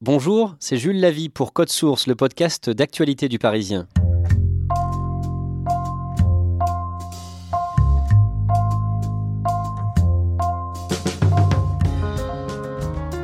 Bonjour, c'est Jules Lavie pour Code Source, le podcast d'actualité du Parisien.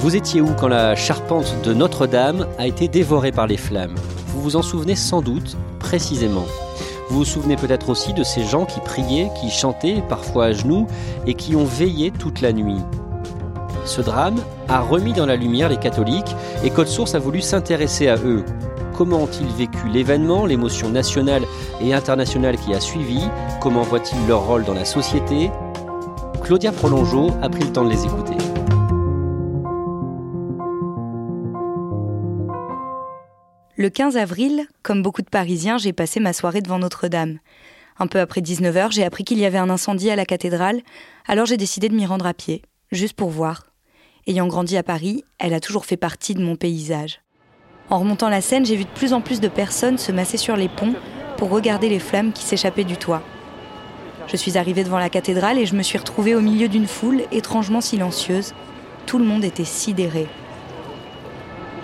Vous étiez où quand la charpente de Notre-Dame a été dévorée par les flammes? Vous vous en souvenez sans doute précisément. Vous vous souvenez peut-être aussi de ces gens qui priaient, qui chantaient, parfois à genoux, et qui ont veillé toute la nuit. Ce drame a remis dans la lumière les catholiques et Code Source a voulu s'intéresser à eux. Comment ont-ils vécu l'événement, l'émotion nationale et internationale qui a suivi? Comment voient-ils leur rôle dans la société? Claudia Prolongeau a pris le temps de les écouter. Le 15 avril, comme beaucoup de Parisiens, j'ai passé ma soirée devant Notre-Dame. Un peu après 19h, j'ai appris qu'il y avait un incendie à la cathédrale, alors j'ai décidé de m'y rendre à pied, juste pour voir. Ayant grandi à Paris, elle a toujours fait partie de mon paysage. En remontant la Seine, j'ai vu de plus en plus de personnes se masser sur les ponts pour regarder les flammes qui s'échappaient du toit. Je suis arrivée devant la cathédrale et je me suis retrouvée au milieu d'une foule étrangement silencieuse. Tout le monde était sidéré.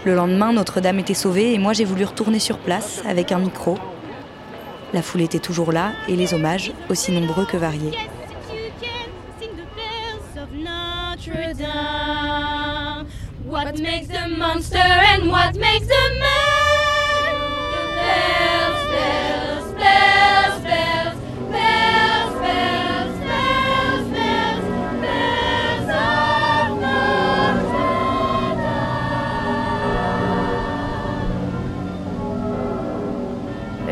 Le lendemain, Notre-Dame était sauvée et moi j'ai voulu retourner sur place avec un micro. La foule était toujours là et les hommages aussi nombreux que variés. What makes the monster and what makes the man? The bells, bells, bells,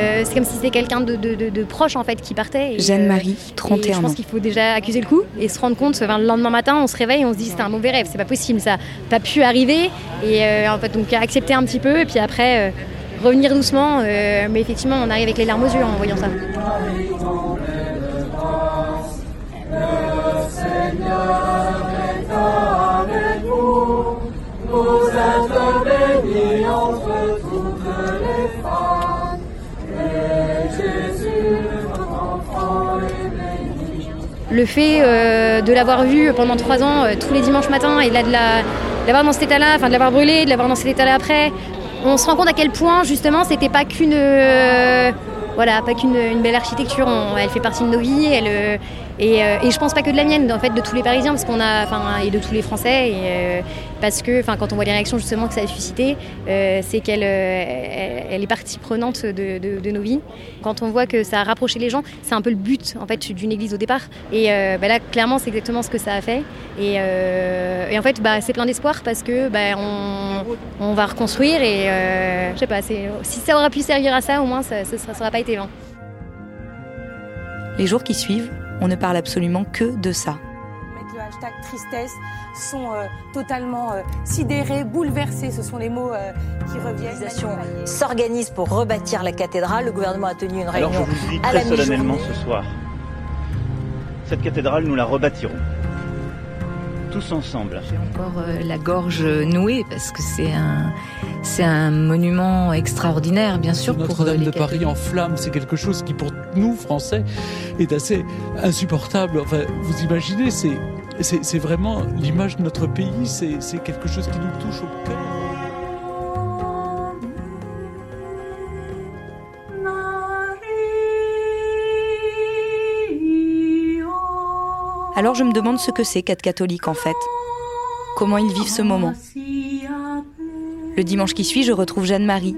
Euh, c'est comme si c'était quelqu'un de, de- de- de proche en fait qui partait. et, Jeanne-Marie, euh, et 31 Je pense ans. qu'il faut déjà accuser le coup et se rendre compte. enfin, le lendemain matin, on se réveille, on se dit c'était un mauvais rêve, c'est pas possible, ça n'a pas pu arriver. Et euh, en fait, donc accepter un petit peu et puis après euh, revenir doucement. euh, mais effectivement, on arrive avec les larmes aux yeux en voyant ça. Le fait euh, de l'avoir vu pendant trois ans, euh, tous les dimanches matins, et de la- l'avoir dans cet état-là, enfin de l'avoir brûlé, de l'avoir dans cet état-là après, on se rend compte à quel point justement c'était pas qu'une euh, voilà, pas qu'une une belle architecture, elle fait partie de nos vies, elle, et, euh, et je pense pas que de la mienne, en fait, de tous les Parisiens, parce qu'on a, enfin, et de tous les Français, et, euh, parce que, enfin, quand on voit les réactions justement que ça a suscité, euh, c'est qu'elle, euh, elle, est partie prenante de, nos vies. Quand on voit que ça a rapproché les gens, c'est un peu le but en fait d'une église au départ, et bah là, clairement, c'est exactement ce que ça a fait, et, en fait, bah, c'est plein d'espoir parce que bah, on, on va reconstruire, et je sais pas, si ça aura pu servir à ça, au moins, ça, ça, ça sera pas été vain. Les jours qui suivent, on ne parle absolument que de ça. Avec le hashtag tristesse, sont euh, totalement euh, sidérés, bouleversés. Ce sont les mots euh, qui reviennent. S'organise pour rebâtir la cathédrale. Le gouvernement a tenu une Alors je réunion vous dis à la très solennellement ce soir. Cette cathédrale, nous la rebâtirons. Tous ensemble. encore euh, la gorge nouée parce que c'est un c'est un monument extraordinaire bien sûr pour euh, Notre-Dame de. Paris en flammes, c'est quelque chose qui pour nous Français est assez insupportable. Enfin, vous imaginez, c'est c'est c'est vraiment l'image de notre pays, c'est c'est quelque chose qui nous touche au cœur. Alors je me demande ce que c'est qu'être catholique en fait. comment ils vivent ce moment. Le dimanche qui suit, je retrouve Jeanne-Marie.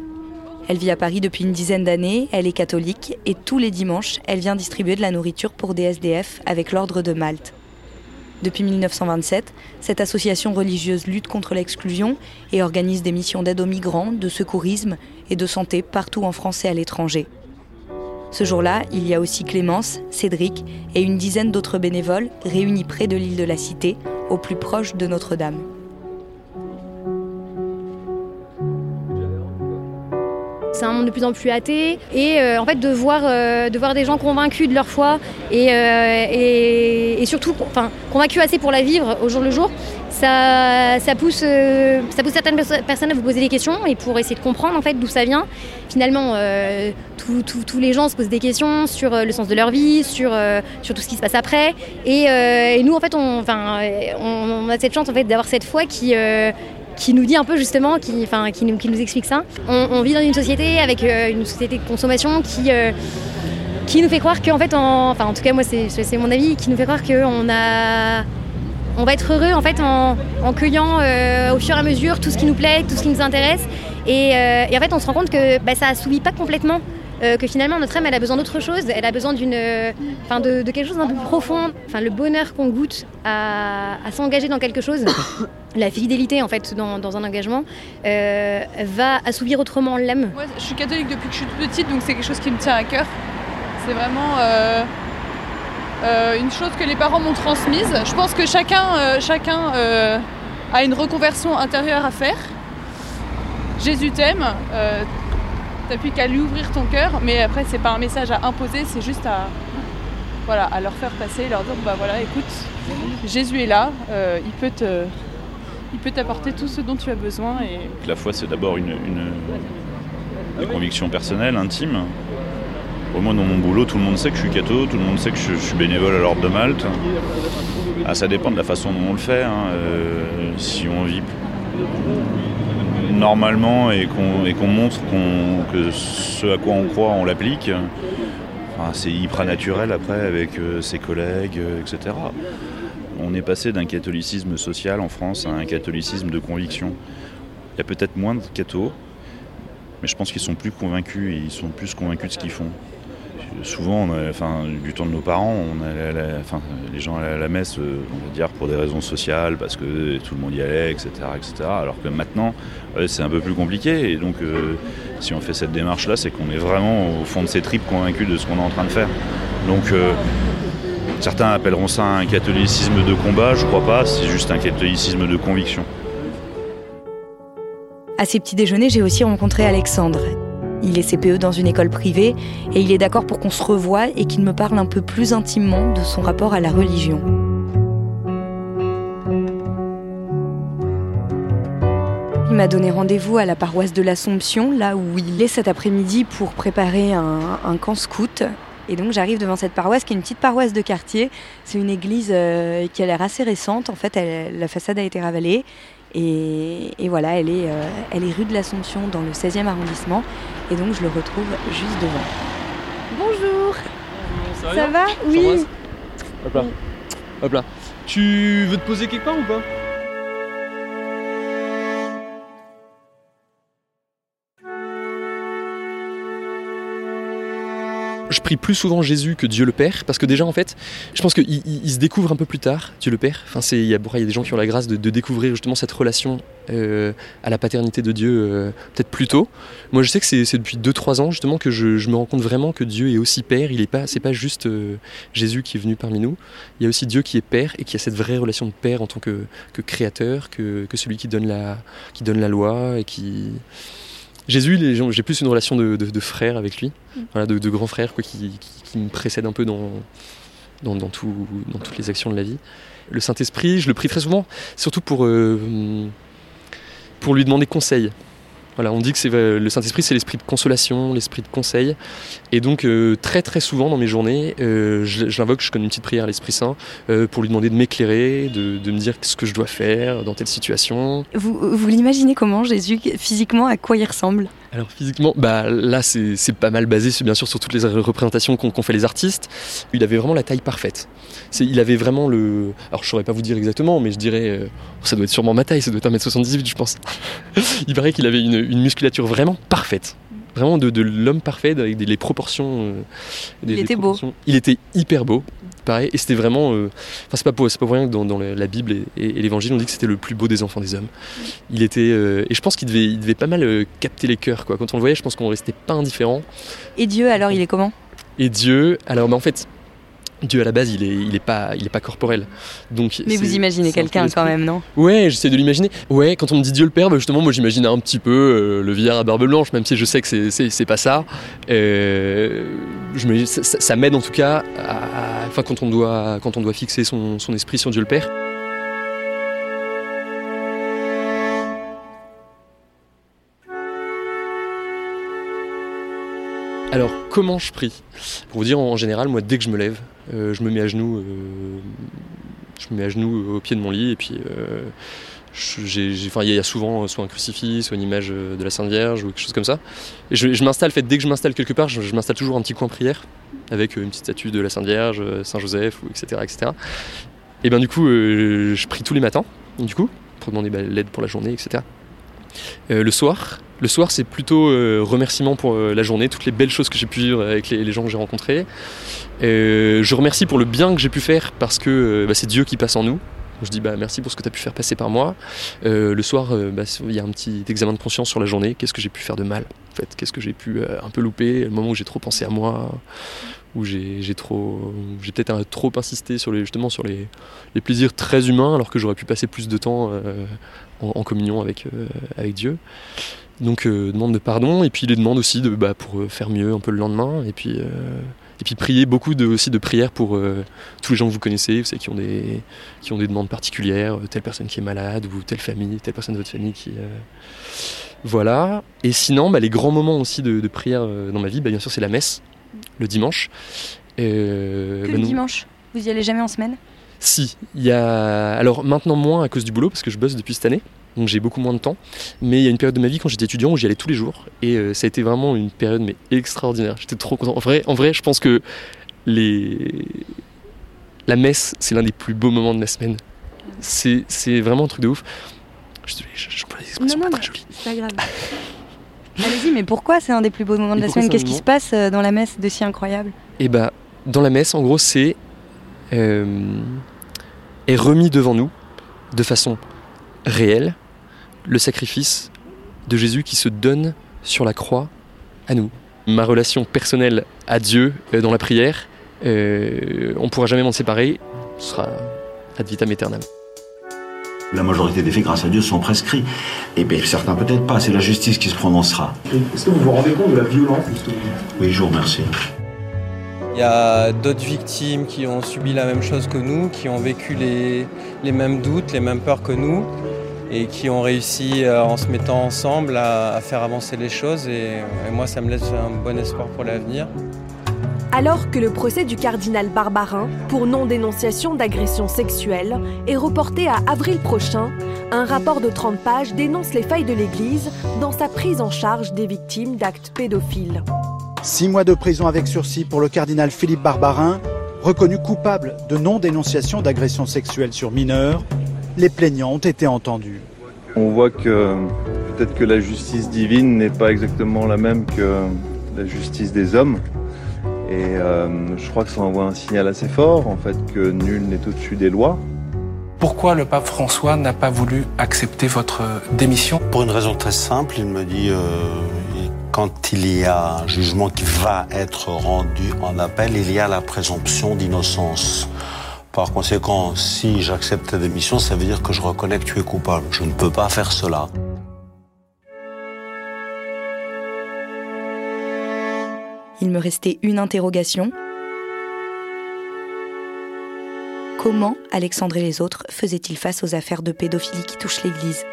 Elle vit à Paris depuis une dizaine d'années, elle est catholique et tous les dimanches, elle vient distribuer de la nourriture pour des SDF avec l'Ordre de Malte. Depuis 1927, cette association religieuse lutte contre l'exclusion et organise des missions d'aide aux migrants, de secourisme et de santé partout en France et à l'étranger. Ce jour-là, il y a aussi Clémence, Cédric et une dizaine d'autres bénévoles réunis près de l'île de la Cité, au plus proche de Notre-Dame. C'est un monde de plus en plus athée et euh, en fait de voir, euh, de voir des gens convaincus de leur foi et, euh, et, et surtout enfin, convaincus assez pour la vivre au jour le jour, ça, pousse, ça pousse certaines perso- personnes à vous poser des questions et pour essayer de comprendre en fait d'où ça vient. Finalement, tous tous- les gens se posent des questions sur le sens de leur vie, sur, tout ce qui se passe après et, nous en fait on, a cette chance en fait d'avoir cette foi qui nous dit un peu justement, qui, nous, explique ça. On, vit dans une société avec euh, une société de consommation qui, euh, nous fait croire qu'en fait, en, enfin en tout cas moi c'est mon avis, qui nous fait croire qu'on a, on va être heureux en fait en, cueillant euh, au fur et à mesure tout ce qui nous plaît, tout ce qui nous intéresse. Et, euh, en fait on se rend compte que bah, ça assouvit pas complètement. euh, que finalement notre âme elle a besoin d'autre chose, elle a besoin d'une, enfin de, quelque chose d'un peu profond, enfin le bonheur qu'on goûte à, s'engager dans quelque chose, la fidélité en fait dans, un engagement va assouvir autrement l'âme. Je suis catholique depuis que je suis petite, donc c'est quelque chose qui me tient à cœur. C'est vraiment euh, une chose que les parents m'ont transmise. Je pense que chacun, euh, chacun euh, a une reconversion intérieure à faire. Jésus t'aime, t'as plus qu'à lui ouvrir ton cœur, mais après c'est pas un message à imposer, c'est juste à, voilà, à leur faire passer, leur dire bah voilà, écoute, Jésus est là, il peut il peut t'apporter tout ce dont tu as besoin La foi, c'est d'abord une conviction personnelle, intime. Moins, dans mon boulot, tout le monde sait que je suis catho, tout le monde sait que je, suis bénévole à l'Ordre de Malte. Ah, ça dépend de la façon dont on le fait. hein. Euh, si on vit normalement et qu'on montre que ce à quoi on croit, on l'applique, enfin, c'est hyper naturel après avec euh, ses collègues, euh, etc. On est passé d'un catholicisme social en France à un catholicisme de conviction. Il y a peut-être moins de cathos, mais je pense qu'ils sont plus convaincus et ils sont plus convaincus de ce qu'ils font. Souvent, du temps de nos parents, les gens allaient à la messe, euh, dire, pour des raisons sociales, parce que tout le monde y allait, etc. etc. alors que maintenant, ouais, c'est un peu plus compliqué. Et donc, euh, si on fait cette démarche-là, c'est qu'on est vraiment au fond de ses tripes convaincus de ce qu'on est en train de faire. Donc, euh, certains appelleront ça un catholicisme de combat, je crois pas, c'est juste un catholicisme de conviction. À ces petits déjeuners, j'ai aussi rencontré Alexandre. Il est CPE dans une école privée et il est d'accord pour qu'on se revoie et qu'il me parle un peu plus intimement de son rapport à la religion. Il m'a donné rendez-vous à la paroisse de l'Assomption, là où il est cet après-midi pour préparer un, camp scout. Et donc j'arrive devant cette paroisse qui est une petite paroisse de quartier. C'est une église euh, qui a l'air assez récente. En fait, la façade a été ravalée. Et, et voilà, elle est, euh, elle est rue de l'Assomption dans le 16e arrondissement. Et donc je le retrouve juste devant. Bonjour Ça, Ça va Oui. Hop là. Hop là. Tu veux te poser quelque part ou pas? Prie plus souvent Jésus que Dieu le Père, parce que déjà en fait, je pense qu'il il- il se découvre un peu plus tard, Dieu le Père. Enfin, il y, a il des gens qui ont la grâce de, découvrir justement cette relation euh, à la paternité de Dieu euh, peut-être plus tôt. Moi, je sais que c'est depuis 2-3 ans justement que je, me rends compte vraiment que Dieu est aussi Père. Il est pas, c'est pas juste euh, Jésus qui est venu parmi nous. Il y a aussi Dieu qui est Père et qui a cette vraie relation de Père en tant que, que créateur, que, que celui qui donne la, qui donne la loi et qui Jésus, j'ai plus une relation de, de- de frère avec lui, voilà, de, de grand frère quoi, qui, qui- qui me précède un peu dans, dans, dans tout- dans toutes les actions de la vie. Le Saint-Esprit, je le prie très souvent, surtout pour, euh, pour lui demander conseil. On dit que c'est euh, le Saint-Esprit, c'est l'esprit de consolation, l'esprit de conseil. Et donc, euh, très très souvent dans mes journées, euh, je, connais une petite prière à l'Esprit Saint euh, pour lui demander de m'éclairer, de, de me dire ce que je dois faire dans telle situation. Vous, vous l'imaginez comment Jésus physiquement à quoi il ressemble? Alors physiquement, bah là c'est pas mal basé c'est bien sûr sur toutes les représentations qu'ont fait les artistes. Il avait vraiment la taille parfaite. Il avait vraiment le. Alors je saurais pas vous dire exactement, mais je dirais. euh, ça doit être sûrement ma taille, ça doit être 1m78 je pense. il paraît qu'il avait une, une musculature vraiment parfaite. Vraiment de, de l'homme parfait avec des, les proportions. euh, des- Il était beau. Il était hyper beau. Pareil, et c'était vraiment. euh, Enfin, c'est pas, pour- pas pour rien que dans, dans la Bible et, et- et l'Évangile, on dit que c'était le plus beau des enfants des hommes. Il était. euh, et je pense qu'il devait, il devait pas mal euh, capter les cœurs, quoi. Quand on le voyait, je pense qu'on restait pas indifférent. Et Dieu, alors, il est comment? Et Dieu, alors bah, en fait, Dieu à la base, il est, il est pas, il est pas corporel. Donc. Mais vous imaginez quelqu'un quand même, non? Ouais, j'essaie de l'imaginer. Ouais, quand on me dit Dieu le Père, bah, justement, moi j'imagine un petit peu euh, le vieillard à barbe blanche, même si je sais que c'est- pas ça. Euh, je me, ça, ça- ça m'aide en tout cas, à- à- enfin quand on doit, quand on doit fixer son, son esprit sur Dieu le Père. Alors, comment je prie? Pour vous dire, en général, moi, dès que je me lève, euh, je me mets à genoux, euh, je me mets à genoux au pied de mon lit, et puis euh, il y a souvent soit un crucifix, soit une image euh, de la Sainte Vierge ou quelque chose comme ça. Et je, je m'installe, fait, dès que je m'installe quelque part, je, m'installe toujours un petit coin prière avec euh, une petite statue de la Sainte Vierge, euh, Saint Joseph, etc., etc. Et ben du coup, euh, je prie tous les matins, du coup, pour demander l'aide pour la journée, etc. Euh, le soir, c'est plutôt euh, remerciement pour euh, la journée, toutes les belles choses que j'ai pu vivre avec les, gens que j'ai rencontrés. Je remercie pour le bien que j'ai pu faire parce que bah, c'est Dieu qui passe en nous. Je dis bah, merci pour ce que tu as pu faire passer par moi. Euh, le soir, euh, bah, il y a un petit examen de conscience sur la journée. Qu'est-ce que j'ai pu faire de mal en fait? Qu'est-ce que j'ai pu euh, un peu louper? Le moment où j'ai trop pensé à moi, où j'ai trop, j'ai peut-être trop insisté sur les, justement sur les, les plaisirs très humains alors que j'aurais pu passer plus de temps en, communion avec, avec Dieu. Donc demande de pardon et puis les demandes aussi de, bah, pour faire mieux un peu le lendemain et puis, et puis prier beaucoup de, aussi de prières pour euh, tous les gens que vous connaissez, vous savez, qui ont des, qui ont des demandes particulières, euh, telle personne qui est malade ou telle famille, telle personne de votre famille qui... euh, Voilà. Et sinon, bah, les grands moments aussi de, de prière dans ma vie, bah, bien sûr c'est la messe, le dimanche. Euh, Que bah, le dimanche? Vous y allez jamais en semaine? Si, il y a. Alors maintenant moins à cause du boulot, parce que je bosse depuis cette année, donc j'ai beaucoup moins de temps. Mais il y a une période de ma vie quand j'étais étudiant où j'y allais tous les jours. Et euh, ça a été vraiment une période mais extraordinaire. J'étais trop content. En vrai, en vrai je pense que les... la messe, c'est l'un des plus beaux moments de la semaine. C'est c'est vraiment un truc de ouf. Je désolé, je- j'emploie des expressions Non, non, pas très jolies. c'est pas grave. Allez-y, mais pourquoi c'est un des plus beaux moments de Et la semaine? Qu'est-ce qui se passe euh, dans la messe de si incroyable? Et bah, dans la messe, en gros, c'est euh, est remis devant nous, de façon réelle, le sacrifice de Jésus qui se donne sur la croix à nous. Ma relation personnelle à Dieu euh, dans la prière, euh, on ne pourra jamais m'en séparer, ce sera ad vitam aeternam. La majorité des faits, grâce à Dieu, sont prescrits. Et bien, certains peut-être pas, c'est la justice qui se prononcera. Est-ce que vous vous rendez compte de la violence Oui, je vous remercie. Il y a d'autres victimes qui ont subi la même chose que nous, qui ont vécu les, les mêmes doutes, les mêmes peurs que nous, et qui ont réussi, euh, en se mettant ensemble, à, à faire avancer les choses. Et, et moi, ça me laisse un bon espoir pour l'avenir. Alors que le procès du cardinal Barbarin pour non-dénonciation d'agression sexuelle est reporté à avril prochain, un rapport de 30 pages dénonce les failles de l'Église dans sa prise en charge des victimes d'actes pédophiles. Six mois de prison avec sursis pour le cardinal Philippe Barbarin, reconnu coupable de non-dénonciation d'agression sexuelle sur mineurs. Les plaignants ont été entendus. On voit que peut-être que la justice divine n'est pas exactement la même que la justice des hommes. Et euh, je crois que ça envoie un signal assez fort, en fait, que nul n'est au-dessus des lois. Pourquoi le pape François n'a pas voulu accepter votre démission? Pour une raison très simple, il me dit, euh, quand il y a un jugement qui va être rendu en appel, il y a la présomption d'innocence. Par conséquent, si j'accepte ta démission, ça veut dire que je reconnais que tu es coupable. Je ne peux pas faire cela. Il me restait une interrogation. Comment Alexandre et les autres faisaient-ils face aux affaires de pédophilie qui touchent l'Église?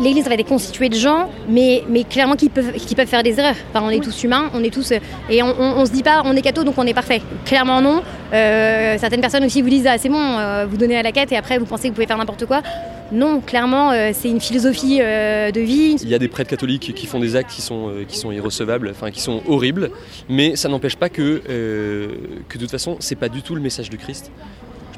L'Église va être constituée de gens, mais, mais clairement qui peuvent, qui peuvent faire des erreurs. Enfin, on est tous humains, on est tous. euh, Et on, on, on se dit pas, on est catho, donc on est parfait. Clairement non. Euh, certaines personnes aussi vous disent, ah, c'est bon, euh, vous donnez à la quête et après vous pensez que vous pouvez faire n'importe quoi. Non, clairement, euh, c'est une philosophie euh, de vie. Il y a des prêtres catholiques qui font des actes qui sont, euh, qui sont irrecevables, enfin qui sont horribles, mais ça n'empêche pas que, euh, que de toute façon, c'est pas du tout le message du Christ.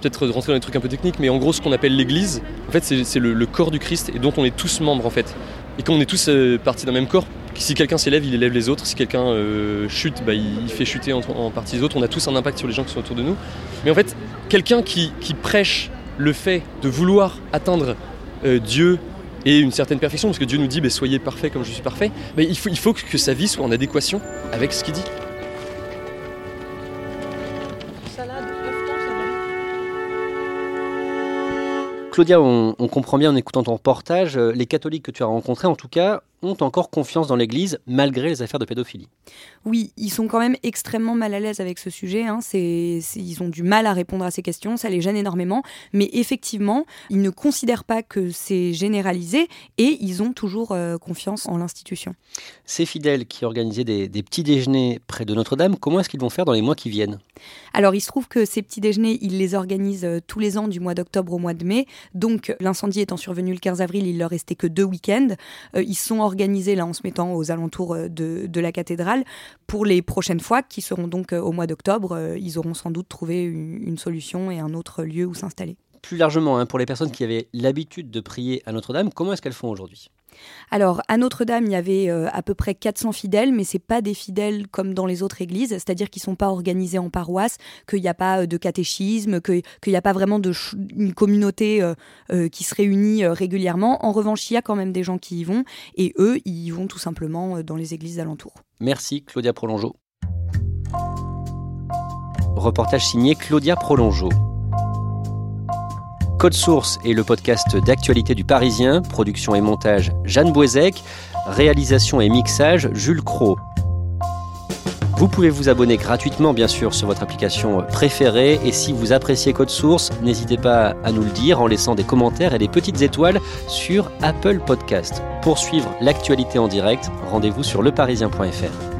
Peut-être rentrer dans des trucs un peu techniques, mais en gros, ce qu'on appelle l'Église, en fait, c'est le, corps du Christ et dont on est tous membres, en fait. Et quand on est tous euh, partis d'un même corps, si quelqu'un s'élève, il élève les autres. Si quelqu'un euh, chute, bah, il, fait chuter en, partie les autres. On a tous un impact sur les gens qui sont autour de nous. Mais en fait, quelqu'un qui, prêche le fait de vouloir atteindre euh, Dieu et une certaine perfection, parce que Dieu nous dit bah, soyez parfaits comme je suis parfait, bah, il faut que sa vie soit en adéquation avec ce qu'il dit. Claudia, on, comprend bien en écoutant ton reportage, euh, les catholiques que tu as rencontrés, en tout cas, ont encore confiance dans l'Église malgré les affaires de pédophilie. Oui, ils sont quand même extrêmement mal à l'aise avec ce sujet. hein. Ils ont du mal à répondre à ces questions, ça les gêne énormément. Mais effectivement, ils ne considèrent pas que c'est généralisé et ils ont toujours euh, confiance en l'institution. Ces fidèles qui organisaient des, des petits déjeuners près de Notre-Dame, comment est-ce qu'ils vont faire dans les mois qui viennent? Alors, il se trouve que ces petits déjeuners, ils les organisent euh, tous les ans du mois d'octobre au mois de mai. Donc, l'incendie étant survenu le 15 avril, il leur restait que deux week-ends. Euh, ils sont organisés là en se mettant aux alentours euh, de, la cathédrale. Pour les prochaines fois, qui seront donc euh, au mois d'octobre, euh, ils auront sans doute trouvé une, une solution et un autre lieu où s'installer. Plus largement, hein, pour les personnes qui avaient l'habitude de prier à Notre-Dame, comment est-ce qu'elles font aujourd'hui? Alors, à Notre-Dame, il y avait euh, à peu près 400 fidèles, mais c'est pas des fidèles comme dans les autres églises, c'est-à-dire qu'ils sont pas organisés en paroisse, qu'il n'y a pas euh, de catéchisme, qu'il n'y a pas vraiment de une communauté euh, qui se réunit régulièrement. En revanche, il y a quand même des gens qui y vont, et eux, ils y vont tout simplement dans les églises alentours. Merci Claudia Prolongeau. Reportage signé Claudia Prolongeau. Code Source est le podcast d'actualité du Parisien, production et montage Jeanne Boisec, réalisation et mixage Jules Cro. Vous pouvez vous abonner gratuitement bien sûr sur votre application préférée et si vous appréciez Code Source, n'hésitez pas à nous le dire en laissant des commentaires et des petites étoiles sur Apple Podcast. Pour suivre l'actualité en direct, rendez-vous sur leparisien.fr.